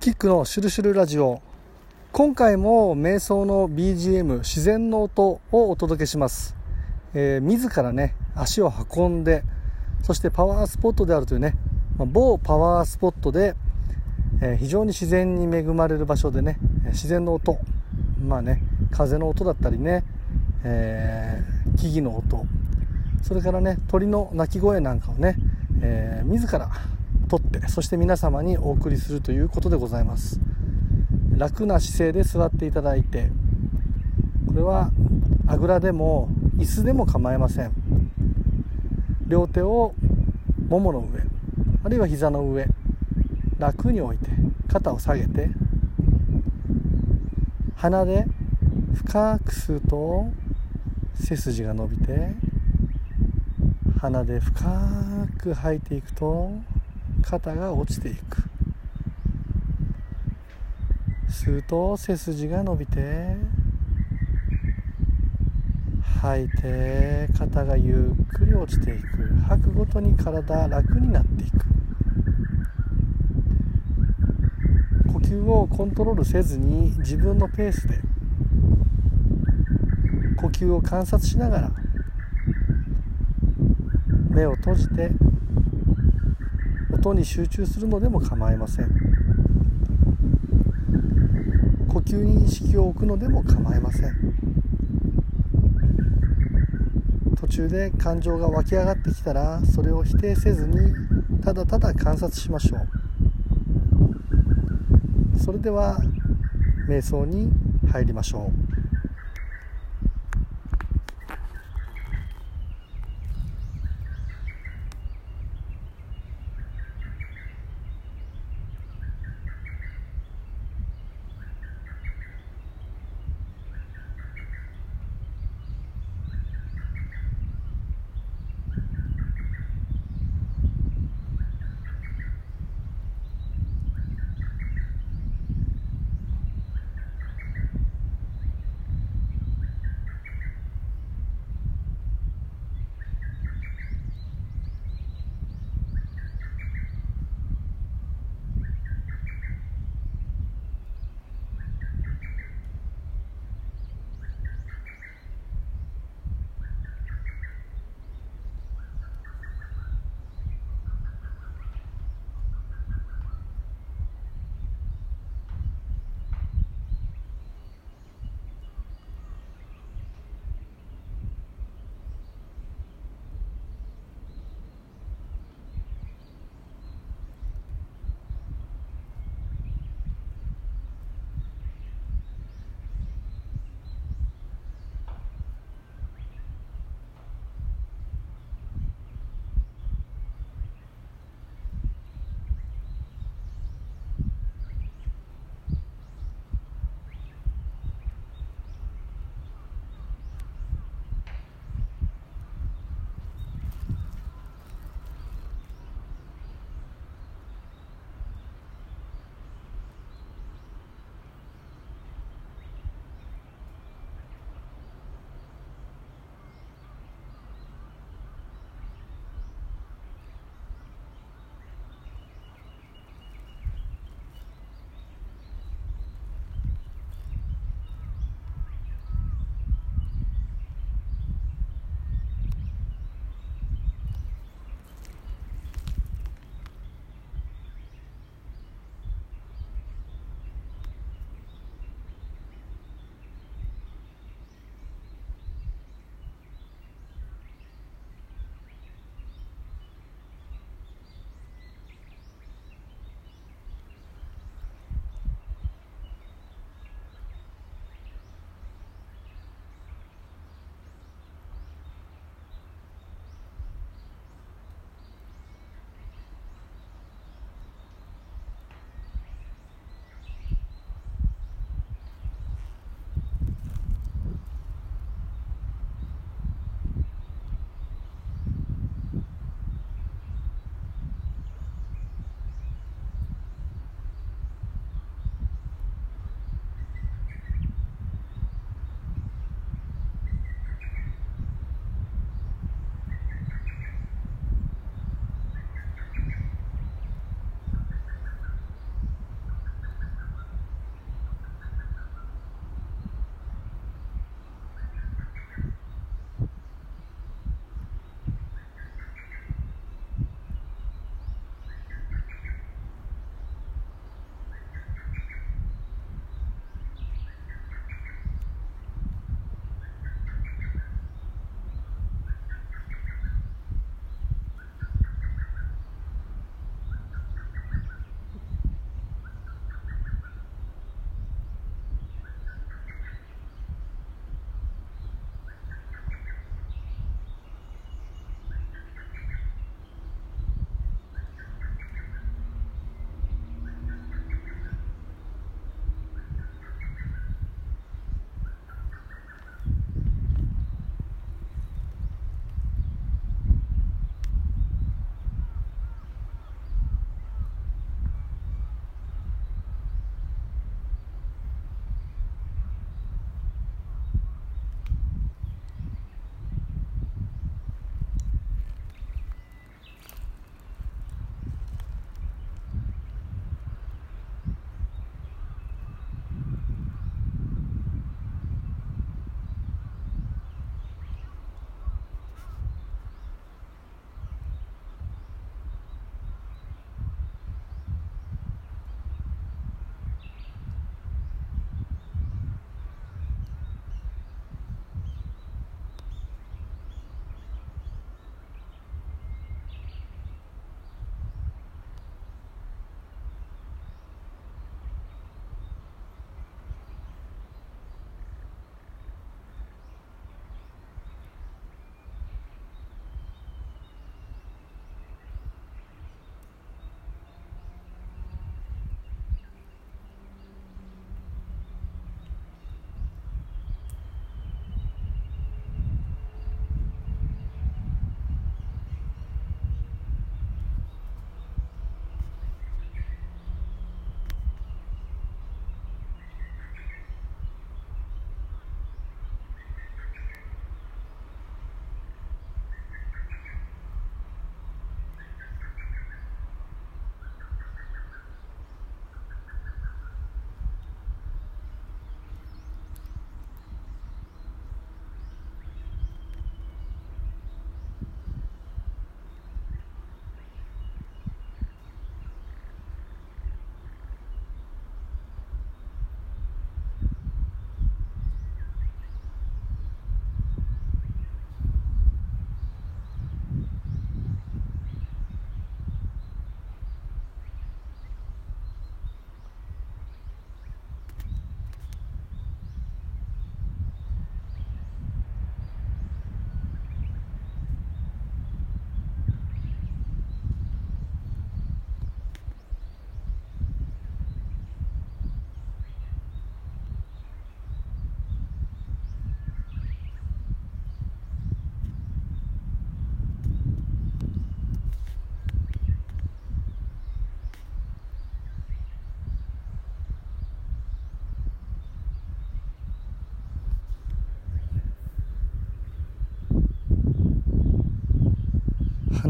キックのシュルシュルラジオ。今回も瞑想の BGM 自然の音をお届けします、えー、自らね足を運んでそしてパワースポットであるというね、ま、某パワースポットで、えー、非常に自然に恵まれる場所でね自然の音まあね風の音だったりね、えー、木々の音それからね鳥の鳴き声なんかをね、え自らとってそして皆様にお送りするということでございます。楽な姿勢で座っていただいてこれはあぐらでも椅子でも構いません。両手をももの上あるいは膝の上楽に置いて肩を下げて鼻で深く吸うと背筋が伸びて鼻で深く吐いていくと肩が落ちていく。吸うと背筋が伸びて吐いて肩がゆっくり落ちていく。吐くごとに体楽になっていく。呼吸をコントロールせずに自分のペースで呼吸を観察しながら目を閉じて音に集中するのでも構いません。呼吸に意識を置くのでも構いません。途中で感情が湧き上がってきたらそれを否定せずにただただ観察しましょう。それでは瞑想に入りましょう。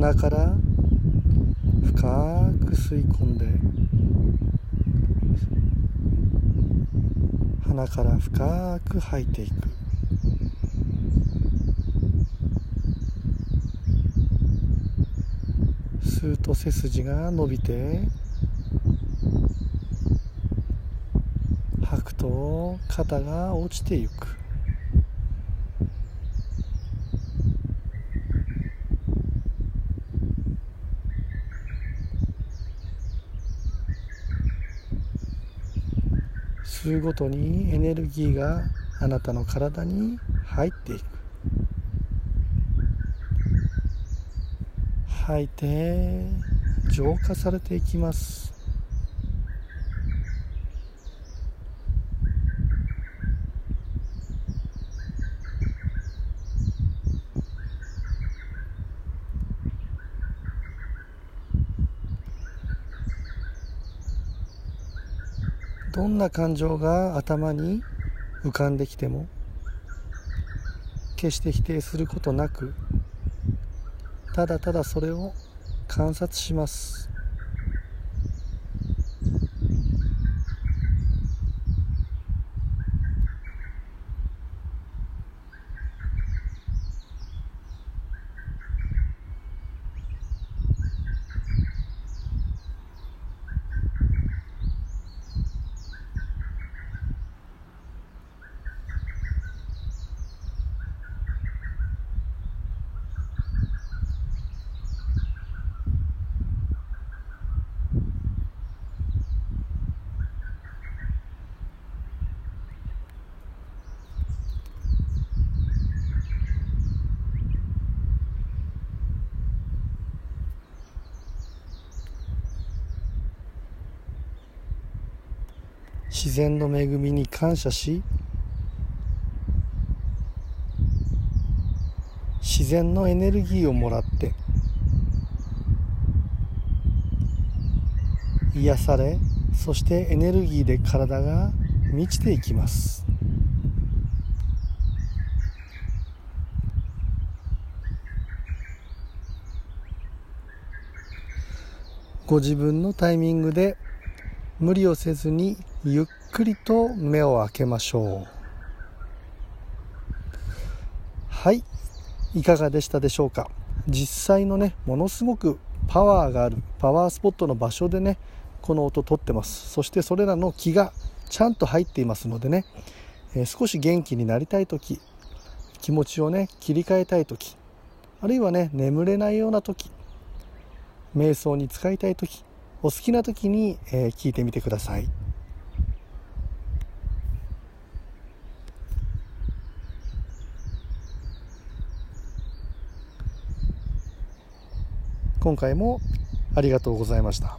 鼻から深く吸い込んで鼻から深く吐いていく。吸うと背筋が伸びて吐くと肩が落ちていく。吸うごとにエネルギーがあなたの体に入っていく。吐いて浄化されていきます。どんな感情が頭に浮かんできても決して否定することなくただただそれを観察します。自然の恵みに感謝し自然のエネルギーをもらって癒されそしてエネルギーで体が満ちていきます。ご自分のタイミングで無理をせずにゆっくりと目を開けましょう。はい。いかがでしたでしょうか？実際のねものすごくパワーがあるパワースポットの場所でねこの音とってます。そしてそれらの気がちゃんと入っていますのでね、えー、少し元気になりたい時気持ちをね切り替えたい時あるいはね眠れないような時瞑想に使いたい時お好きな時に、えー、聞いてみてください。今回もありがとうございました。